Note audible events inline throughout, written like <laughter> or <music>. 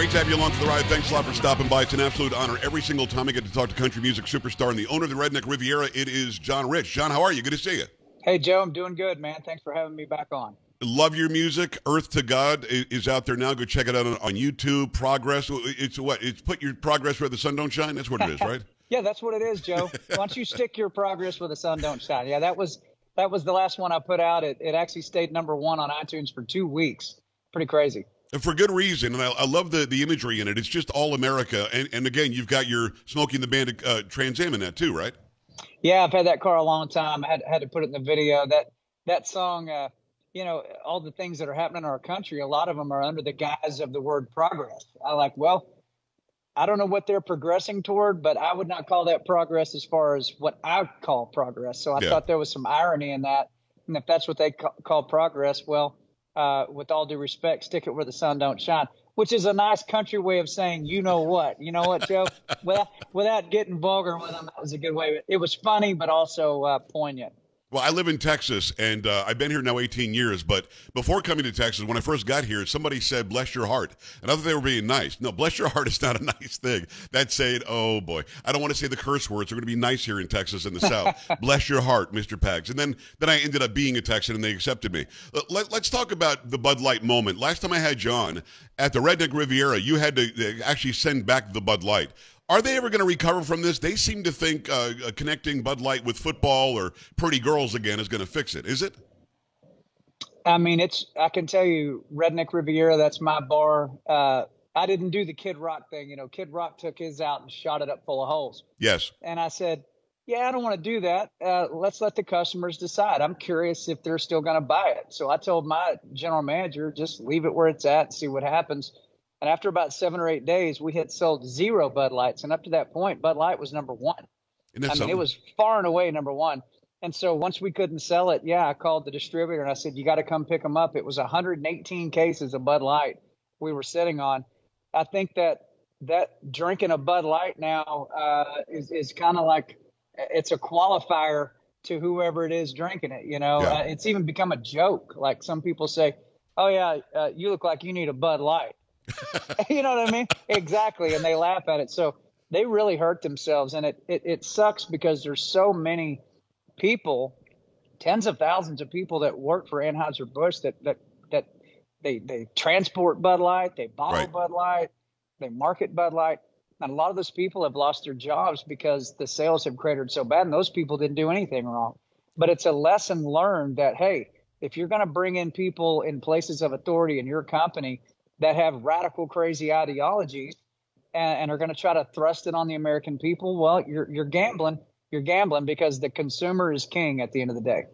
Great to have you along for the ride. Thanks a lot for stopping by. It's an absolute honor every single time I get to talk to country music superstar and the owner of the Redneck Riviera. It is John Rich. John, how are you? Good to see you. Hey, Joe, I'm doing good, man. Thanks for having me back on. Love your music. Earth to God is out there now. Go check it out on, on YouTube. Progress. It's what? It's put your progress where the sun don't shine. That's what it is, <laughs> right? yeah, that's what it is, Joe. <laughs> Once you stick your progress where the sun don't shine? Yeah, that was that was the last one I put out. It it actually stayed number one on iTunes for two weeks. Pretty crazy for good reason, and I, I, love the, the imagery in it. It's just all America, and, and again, you've got your Smokey and the Bandit uh, Trans Am in that too, right? Yeah, I've had that car a long time. I had had to put it in the video. That that song, uh, you know, all the things that are happening in our country, a lot of them are under the guise of the word progress. I like, well, I don't know what they're progressing toward, but I would not call that progress as far as what I call progress. So I yeah. thought there was some irony in that, and if that's what they ca- call progress, well uh, with all due respect, stick it where the sun don't shine, which is a nice country way of saying, you know what, you know what, Joe, <laughs> without, without getting vulgar with them, that was a good way. It was funny, but also uh, poignant. Well, I live in Texas, and uh, I've been here now 18 years. But before coming to Texas, when I first got here, somebody said, "Bless your heart," and I thought they were being nice. No, bless your heart is not a <laughs> nice thing. That's saying, "Oh boy, I don't want to say the curse words. We're going to be nice here in Texas in the South." <laughs> bless your heart, Mr. Pags. And then, then I ended up being a Texan, and they accepted me. Let, us talk about the Bud Light moment. Last time I had John at the Redneck Riviera, you had to actually send back the Bud Light. Are they ever going to recover from this? They seem to think uh, uh, connecting Bud Light with football or pretty girls again is going to fix it. Is it? I mean, it's. I can tell you, Redneck Riviera. That's my bar. Uh, I didn't do the Kid Rock thing. You know, Kid Rock took his out and shot it up full of holes. Yes. And I said, "Yeah, I don't want to do that. Uh, let's let the customers decide. I'm curious if they're still going to buy it." So I told my general manager, "Just leave it where it's at and see what happens." And after about seven or eight days, we had sold zero Bud Lights. And up to that point, Bud Light was number one. I mean, something? it was far and away number one. And so once we couldn't sell it, yeah, I called the distributor and I said, you got to come pick them up. It was 118 cases of Bud Light we were sitting on. I think that that drinking a Bud Light now uh, is, is kind of like it's a qualifier to whoever it is drinking it. You know, yeah. uh, it's even become a joke. Like some people say, oh, yeah, uh, you look like you need a Bud Light. <laughs> you know what I mean? Exactly. And they laugh at it. So they really hurt themselves. And it, it, it sucks because there's so many people, tens of thousands of people that work for Anheuser-Busch that, that, that they, they transport Bud Light, they bottle right. Bud Light, they market Bud Light. And a lot of those people have lost their jobs because the sales have cratered so bad and those people didn't do anything wrong. But it's a lesson learned that, hey, if you're going to bring in people in places of authority in your company, that have radical, crazy ideologies and, and are going to try to thrust it on the American people, well, you're you're gambling. You're gambling because the consumer is king at the end of the day.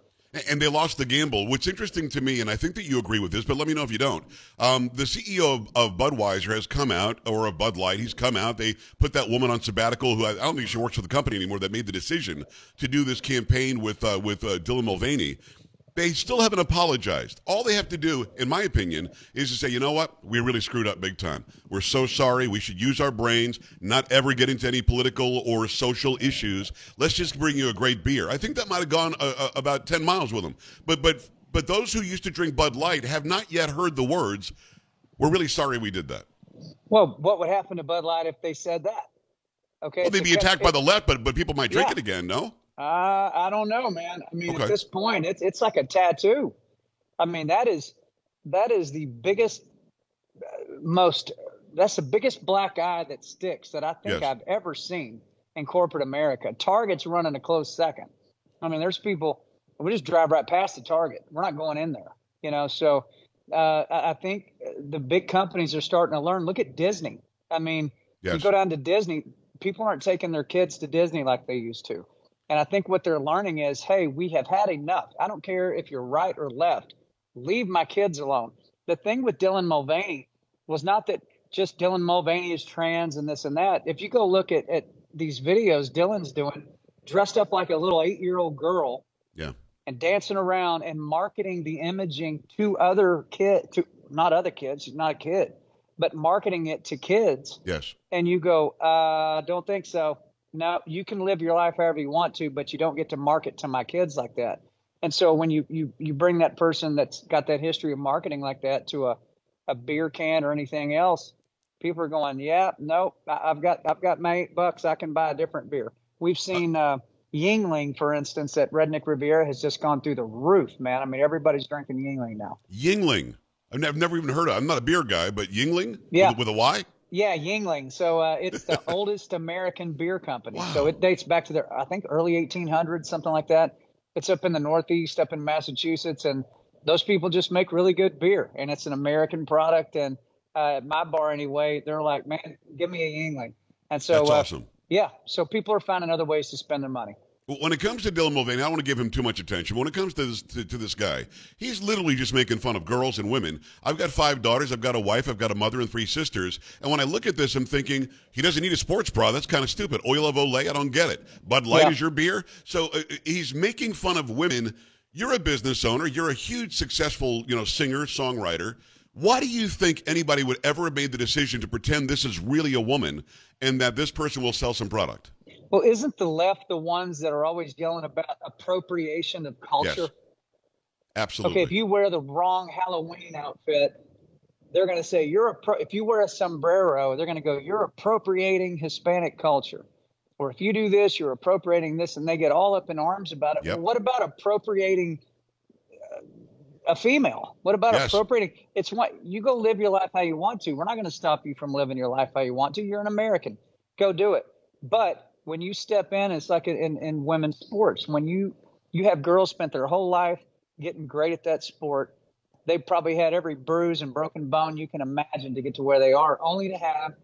And they lost the gamble. What's interesting to me, and I think that you agree with this, but let me know if you don't. Um, the CEO of, of, Budweiser has come out, or of Bud Light, he's come out. They put that woman on sabbatical, who I, I don't think she works for the company anymore, that made the decision to do this campaign with uh, with uh, Dylan Mulvaney. They still haven't apologized. All they have to do, in my opinion, is to say, you know what? We really screwed up big time. We're so sorry. We should use our brains, not ever get into any political or social issues. Let's just bring you a great beer. I think that might have gone uh, uh, about 10 miles with them. But, but, but those who used to drink Bud Light have not yet heard the words, we're really sorry we did that. Well, what would happen to Bud Light if they said that? Okay. Well, they'd be attacked by the left, but, but people might drink yeah. it again, no? Uh, I don't know, man. I mean, okay. at this point, it's it's like a tattoo. I mean, that is that is the biggest, most that's the biggest black eye that sticks that I think yes. I've ever seen in corporate America. Target's running a close second. I mean, there's people we just drive right past the Target. We're not going in there, you know. So uh, I think the big companies are starting to learn. Look at Disney. I mean, Yes. you go down to Disney, people aren't taking their kids to Disney like they used to. And I think what they're learning is, hey, we have had enough. I don't care if you're right or left. Leave my kids alone. The thing with Dylan Mulvaney was not that just Dylan Mulvaney is trans and this and that. If you go look at, at these videos Dylan's doing, dressed up like a little eight year old girl Yeah. and dancing around and marketing the imaging to other kid to not other kids, she's not a kid, but marketing it to kids Yes. and you go, uh, don't think so. No, you can live your life however you want to, but you don't get to market to my kids like that. And so when you you you bring that person that's got that history of marketing like that to a a beer can or anything else, people are going, yeah, nope, I've got I've got my eight bucks, I can buy a different beer. We've seen uh, Yuengling, for instance, at Redneck Riviera has just gone through the roof, man. I mean, everybody's drinking Yuengling now. Yuengling. I've never, never even heard of. I'm not a beer guy, but Yuengling. Yeah. With, with a Y. Yeah, Yuengling. So uh, it's the <laughs> oldest American beer company. So it dates back to the I think early 1800s, something like that. It's up in the Northeast, up in Massachusetts, and those people just make really good beer, and it's an American product. And uh, at my bar anyway, they're like, man, give me a Yuengling. And so, uh, awesome. yeah, so people are finding other ways to spend their money. When it comes to Dylan Mulvaney, I don't want to give him too much attention. When it comes to this, to, to this guy, he's literally just making fun of girls and women. I've got five daughters. I've got a wife. I've got a mother and three sisters. And when I look at this, I'm thinking he doesn't need a sports bra. That's kind of stupid. Oil of Olay, I don't get it. Bud Light Yeah. is your beer. So uh, he's making fun of women. You're a business owner. You're a huge, successful, you know, singer, songwriter. Why do you think anybody would ever have made the decision to pretend this is really a woman and that this person will sell some product? Well, isn't the left the ones that are always yelling about appropriation of culture? Yes. Absolutely. Okay, if you wear the wrong Halloween outfit, they're going to say you're a if you wear a sombrero, they're going to go you're appropriating Hispanic culture. Or if you do this, you're appropriating this, and they get all up in arms about it. Yep. Well, what about appropriating uh, a female? What about Yes. appropriating? It's what you go live your life how you want to. We're not going to stop you from living your life how you want to. You're an American. Go do it. But when you step in, it's like in, in women's sports. When you you have girls spent their whole life getting great at that sport, they probably had every bruise and broken bone you can imagine to get to where they are, only to have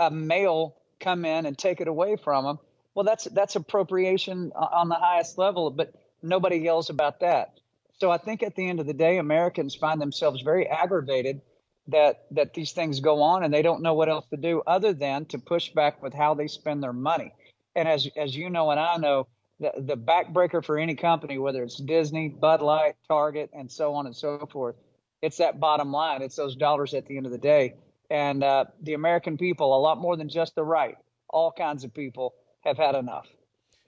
a male come in and take it away from them. Well, that's that's appropriation on the highest level, but nobody yells about that. So I think at the end of the day, Americans find themselves very aggravated that that these things go on and they don't know what else to do other than to push back with how they spend their money. And as as you know and I know, the, the backbreaker for any company, whether it's Disney, Bud Light, Target, and so on and so forth, it's that bottom line. It's those dollars at the end of the day. And uh, the American people, a lot more than just the right, all kinds of people have had enough.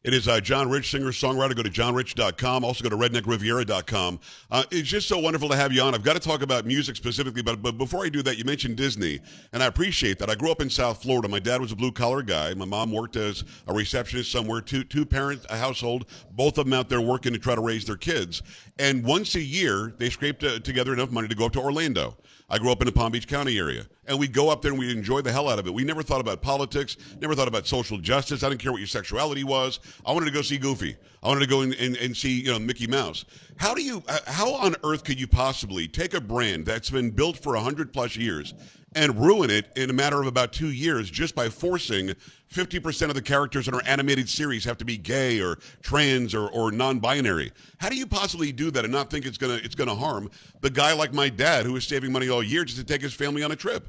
It is uh, John Rich, singer songwriter. Go to johnrich.com. Also go to redneckriviera.com. Uh, it's just so wonderful to have you on. I've got to talk about music specifically, but but before I do that, you mentioned Disney, and I appreciate that. I grew up in South Florida. My dad was a blue collar guy. My mom worked as a receptionist somewhere. Two two parent a household, both of them out there working to try to raise their kids. And once a year, they scraped uh, together enough money to go up to Orlando. I grew up in the Palm Beach County area, and we'd go up there and we'd enjoy the hell out of it. We never thought about politics, never thought about social justice. I didn't care what your sexuality was. I wanted to go see Goofy. I wanted to go and, and, and see you know Mickey Mouse. How do you? uh, How on earth could you possibly take a brand that's been built for hundred plus years and ruin it in a matter of about two years just by forcing 50% of the characters in our animated series have to be gay or trans or, or non-binary. How do you possibly do that and not think it's gonna it's gonna harm the guy like my dad who is saving money all year just to take his family on a trip?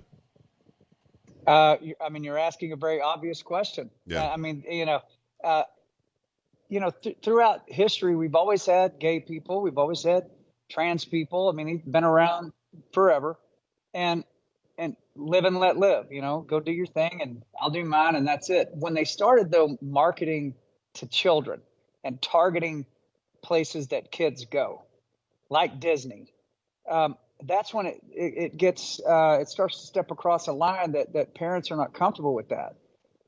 Uh, I mean, you're asking a very obvious question. Yeah. Uh, I mean, you know, uh, you know, th- throughout history, we've always had gay people, we've always had trans people. I mean, he's been around forever, and and live and let live. You know, go do your thing, and I'll do mine, and that's it. When they started though marketing to children and targeting places that kids go, like Disney, um, that's when it, it, it gets uh, it starts to step across a line that that parents are not comfortable with that.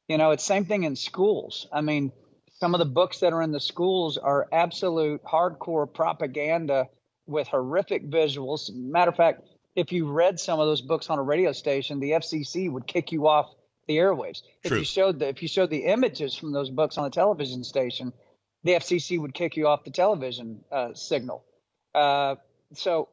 You know, it's same thing in schools. I mean, some of the books that are in the schools are absolute hardcore propaganda with horrific visuals. Matter of fact, if you read some of those books on a radio station, the FCC would kick you off the airwaves. If True. you showed the if you showed the images from those books on a television station, the FCC would kick you off the television uh, signal. Uh, so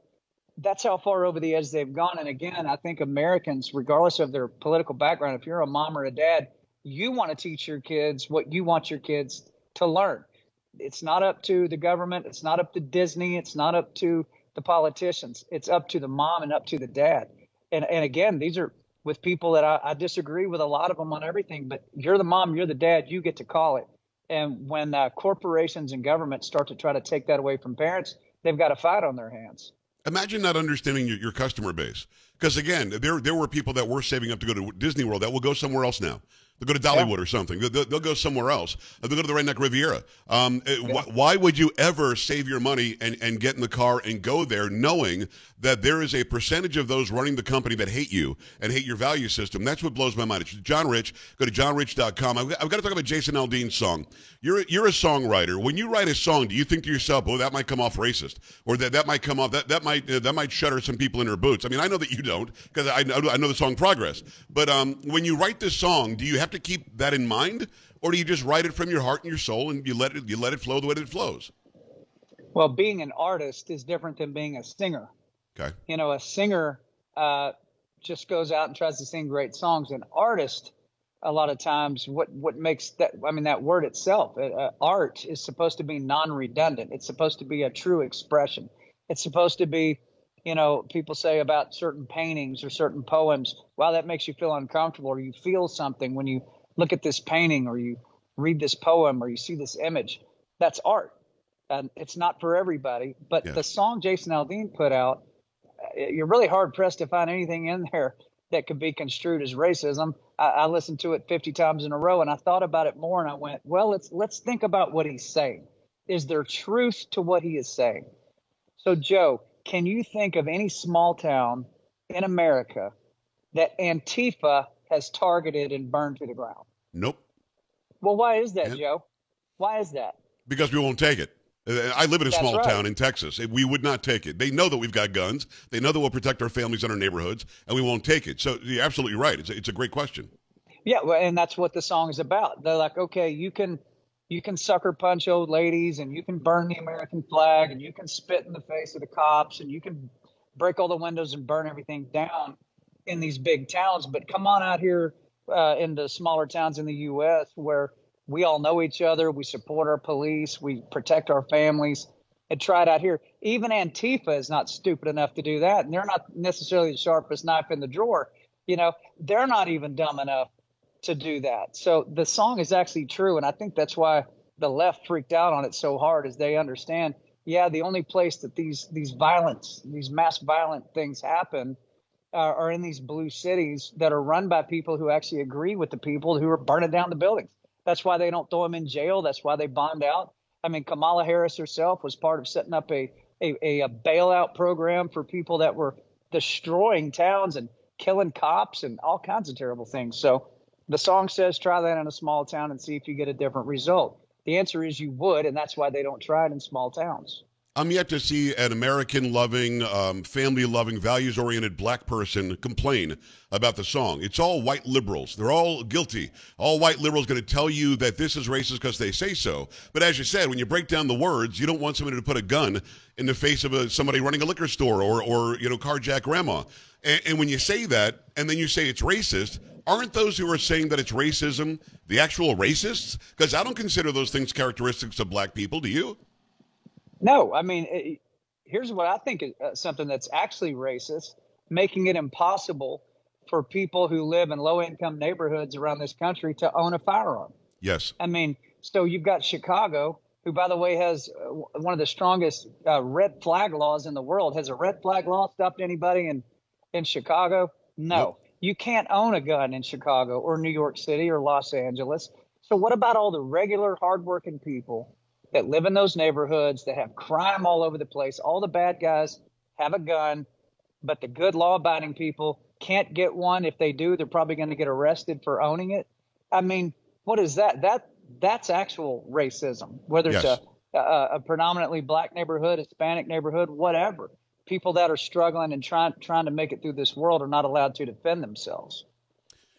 that's how far over the edge they've gone. And again, I think Americans, regardless of their political background, if you're a mom or a dad, you want to teach your kids what you want your kids to learn. It's not up to the government. It's not up to Disney. It's not up to the politicians. It's up to the mom and up to the dad. And and again, these are with people that I, I disagree with a lot of them on everything. But you're the mom, you're the dad. You get to call it. And when uh, corporations and governments start to try to take that away from parents, they've got a fight on their hands. Imagine not understanding your, your customer base. Because again, there there were people that were saving up to go to Disney World that will go somewhere else now. They'll go to Dollywood yeah. or something. They'll, they'll, go somewhere else. They'll go to the Redneck Riviera. Um, eh, yeah. wh- why would you ever save your money and, and get in the car and go there knowing that there is a percentage of those running the company that hate you and hate your value system? That's what blows my mind. It's John Rich. Go to johnrich.com. I've, I've got to talk about Jason Aldean's song. You're, you're a songwriter. When you write a song, do you think to yourself, oh, that might come off racist? Or that, that might come off, that, that, might, uh, that might shudder some people in their boots? I mean, I know that you don't because I know, I know the song Progress. But um, when you write this song, do you have to keep that in mind, or do you just write it from your heart and your soul and you let it you let it flow the way it flows? Well, being an artist is different than being a singer. Okay. You know, a singer uh, just goes out and tries to sing great songs. An artist, a lot of times, what what makes that I mean that word itself, uh, uh art is supposed to be non-redundant. It's supposed to be a true expression. It's supposed to be you know, people say about certain paintings or certain poems, wow, that makes you feel uncomfortable, or you feel something when you look at this painting or you read this poem or you see this image. That's art. And it's not for everybody. But the song Jason Aldean put out, eh, you're really hard pressed to find anything in there that could be construed as racism. I, I, listened to it 50 times in a row and I thought about it more and I went, well, let's let's think about what he's saying. Is there truth to what he is saying? So, Joe, can you think of any small town in America that Antifa has targeted and burned to the ground. Nope. Well, why is that, Joe? Why is that? Because we won't take it. Uh, I live in a That's small right. town in Texas. We would not take it. They know that we've got guns. They know that we'll protect our families and our neighborhoods, and we won't take it. So you're absolutely right. It's a, it's a great question. Yeah, and that's what the song is about. They're like, okay, you can you can sucker punch old ladies, and you can burn the American flag, and you can spit in the face of the cops, and you can break all the windows and burn everything down in these big towns, but come on out here uh, into smaller towns in the U.S. where we all know each other, we support our police, we protect our families, and try it out here. Even Antifa is not stupid enough to do that, and they're not necessarily the sharpest knife in the drawer. You know, they're not even dumb enough to do that. So the song is actually true, and I think that's why the left freaked out on it so hard, is they understand. Yeah, the only place that these these violence, these mass violent things happen uh, are in these blue cities that are run by people who actually agree with the people who are burning down the buildings. That's why they don't throw them in jail. That's why they bond out. I mean, Kamala Harris herself was part of setting up a, a, a bailout program for people that were destroying towns and killing cops and all kinds of terrible things. So the song says, try that in a small town and see if you get a different result. The answer is you would, and that's why they don't try it in small towns. I'm yet to see an American loving, um, family loving, values oriented black person complain about the song. It's all white liberals. They're all guilty. All white liberals going to tell you that this is racist because they say so. But as you said, when you break down the words, you don't want somebody to put a gun in the face of a, somebody running a liquor store or, or you know, carjack grandma. And, and when you say that and then you say it's racist, aren't those who are saying that it's racism the actual racists? Because I don't consider those things characteristics of black people. Do you? No, I mean, it, here's what I think is uh, something that's actually racist, making it impossible for people who live in low income neighborhoods around this country to own a firearm. Yes. I mean, so you've got Chicago, who, by the way, has uh, one of the strongest uh, red flag laws in the world. Has a red flag law stopped anybody in, in Chicago? No. Nope. You can't own a gun in Chicago or New York City or Los Angeles. So, what about all the regular, hardworking people that live in those neighborhoods that have crime all over the place. All the bad guys have a gun, but the good law abiding people can't get one. If they do, they're probably going to get arrested for owning it. I mean, what is that? That that's actual racism, whether yes. it's a, a, a predominantly black neighborhood, Hispanic neighborhood, whatever. People that are struggling and trying trying to make it through this world are not allowed to defend themselves.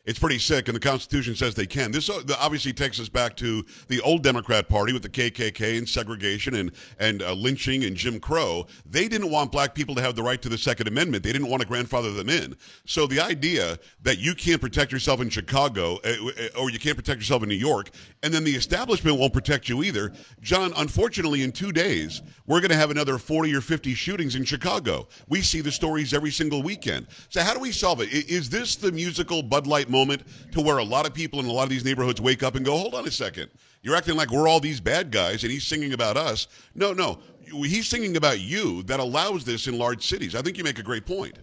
It's pretty sick, and the Constitution says they can. This uh, obviously takes us back to the old Democrat Party with the KKK and segregation and and uh, lynching and Jim Crow. They didn't want black people to have the right to the Second Amendment. They didn't want to grandfather them in. So the idea that you can't protect yourself in Chicago uh, uh or you can't protect yourself in New York, and then the establishment won't protect you either. John, unfortunately, in two days we're going to have another forty or fifty shootings in Chicago. We see the stories every single weekend. So how do we solve it? Is this the musical Bud Light? Moment to where a lot of people in a lot of these neighborhoods wake up and go, hold on a second. You're acting like we're all these bad guys and he's singing about us. No, no. He's singing about you that allows this in large cities. I think you make a great point.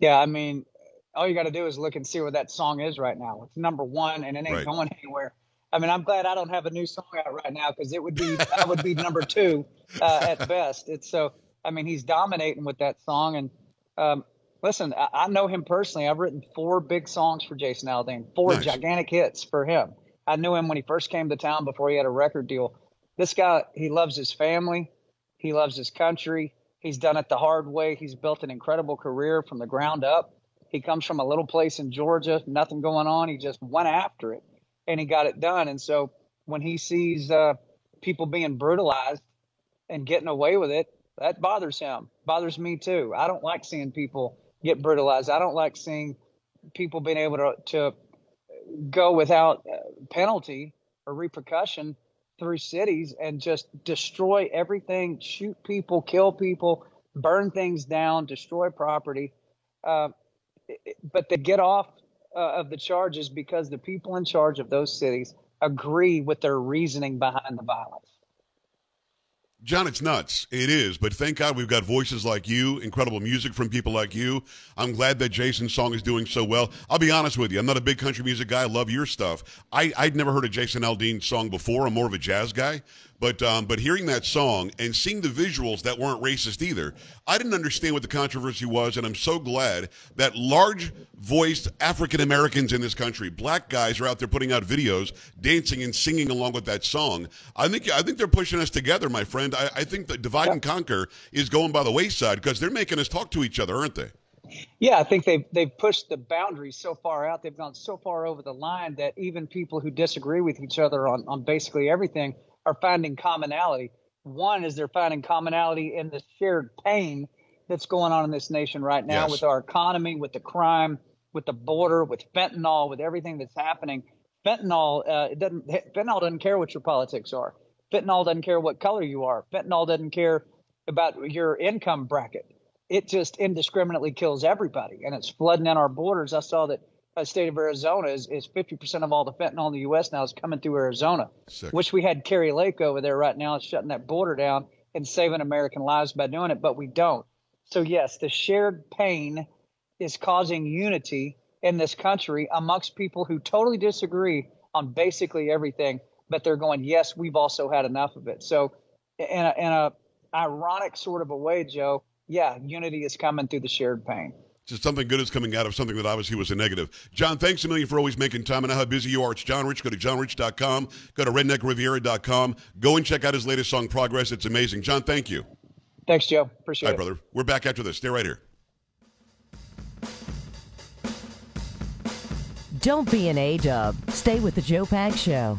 Yeah, I mean, all you got to do is look and see where that song is right now. It's number one and it ain't right. going anywhere. I mean, I'm glad I don't have a new song out right now because it would be I would be number two uh, at best. It's so. I mean, he's dominating with that song, and um, listen, I, I, know him personally. I've written four big songs for Jason Aldean, four nice. gigantic hits for him. I knew him when he first came to town before he had a record deal. This guy, he loves his family, he loves his country. He's done it the hard way. He's built an incredible career from the ground up. He comes from a little place in Georgia, nothing going on. He just went after it and he got it done. And so when he sees uh, people being brutalized and getting away with it, that bothers him. Bothers me too. I don't like seeing people get brutalized. I don't like seeing people being able to, to go without uh, penalty or repercussion through cities and just destroy everything, shoot people, kill people, burn things down, destroy property. Uh, but they get off uh, of the charges because the people in charge of those cities agree with their reasoning behind the violence. John, it's nuts. It is, but thank God we've got voices like you, incredible music from people like you. I'm glad that Jason's song is doing so well. I'll be honest with you, I'm not a big country music guy. I love your stuff. I, I'd never heard a Jason Aldean song before. I'm more of a jazz guy. But um, but hearing that song and seeing the visuals that weren't racist either, I didn't understand what the controversy was, and I'm so glad that large voiced African Americans in this country, black guys, are out there putting out videos, dancing and singing along with that song. I think I think they're pushing us together, my friend. I, I think that divide yeah. and conquer is going by the wayside because they're making us talk to each other, aren't they? Yeah, I think they've they've pushed the boundaries so far out. They've gone so far over the line that even people who disagree with each other on, on basically everything are finding commonality. One is they're finding commonality in the shared pain that's going on in this nation right now yes. with our economy, with the crime, with the border, with fentanyl, with everything that's happening. Fentanyl, uh, it doesn't. Fentanyl doesn't care what your politics are. Fentanyl doesn't care what color you are. Fentanyl doesn't care about your income bracket it just indiscriminately kills everybody and it's flooding in our borders. I saw that Uh, state of Arizona is, is 50% of all the fentanyl in the U.S. now is coming through Arizona. Sick. Wish we had Kari Lake over there right now shutting that border down and saving American lives by doing it, but we don't. So, yes, the shared pain is causing unity in this country amongst people who totally disagree on basically everything, but they're going, yes, we've also had enough of it. So, in a, in a ironic sort of a way, Joe, yeah, unity is coming through the shared pain. Just something good is coming out of something that obviously was a negative. John, thanks a million for always making time. I know how busy you are. It's John Rich. Go to johnrich.com. Go to redneckriviera.com. Go and check out his latest song, Progress. It's amazing. John, thank you. Thanks, Joe. Appreciate Hi, it. brother. We're back after this. Stay right here. Don't be an A-dub. Stay with the Joe Pag Show.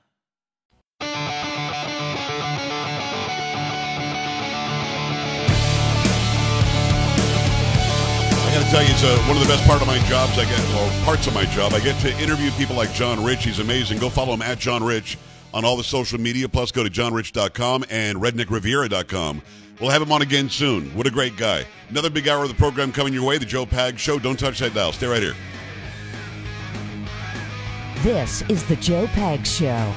tell you, it's uh, one of the best part of my jobs I get, or parts of my job. I get to interview people like John Rich. He's amazing. Go follow him at John Rich on all the social media. Plus, go to johnrich.com and redneckriviera.com. We'll have him on again soon. What a great guy. Another big hour of the program coming your way, the Joe Pag Show. Don't touch that dial. Stay right here. This is the Joe Pag Show.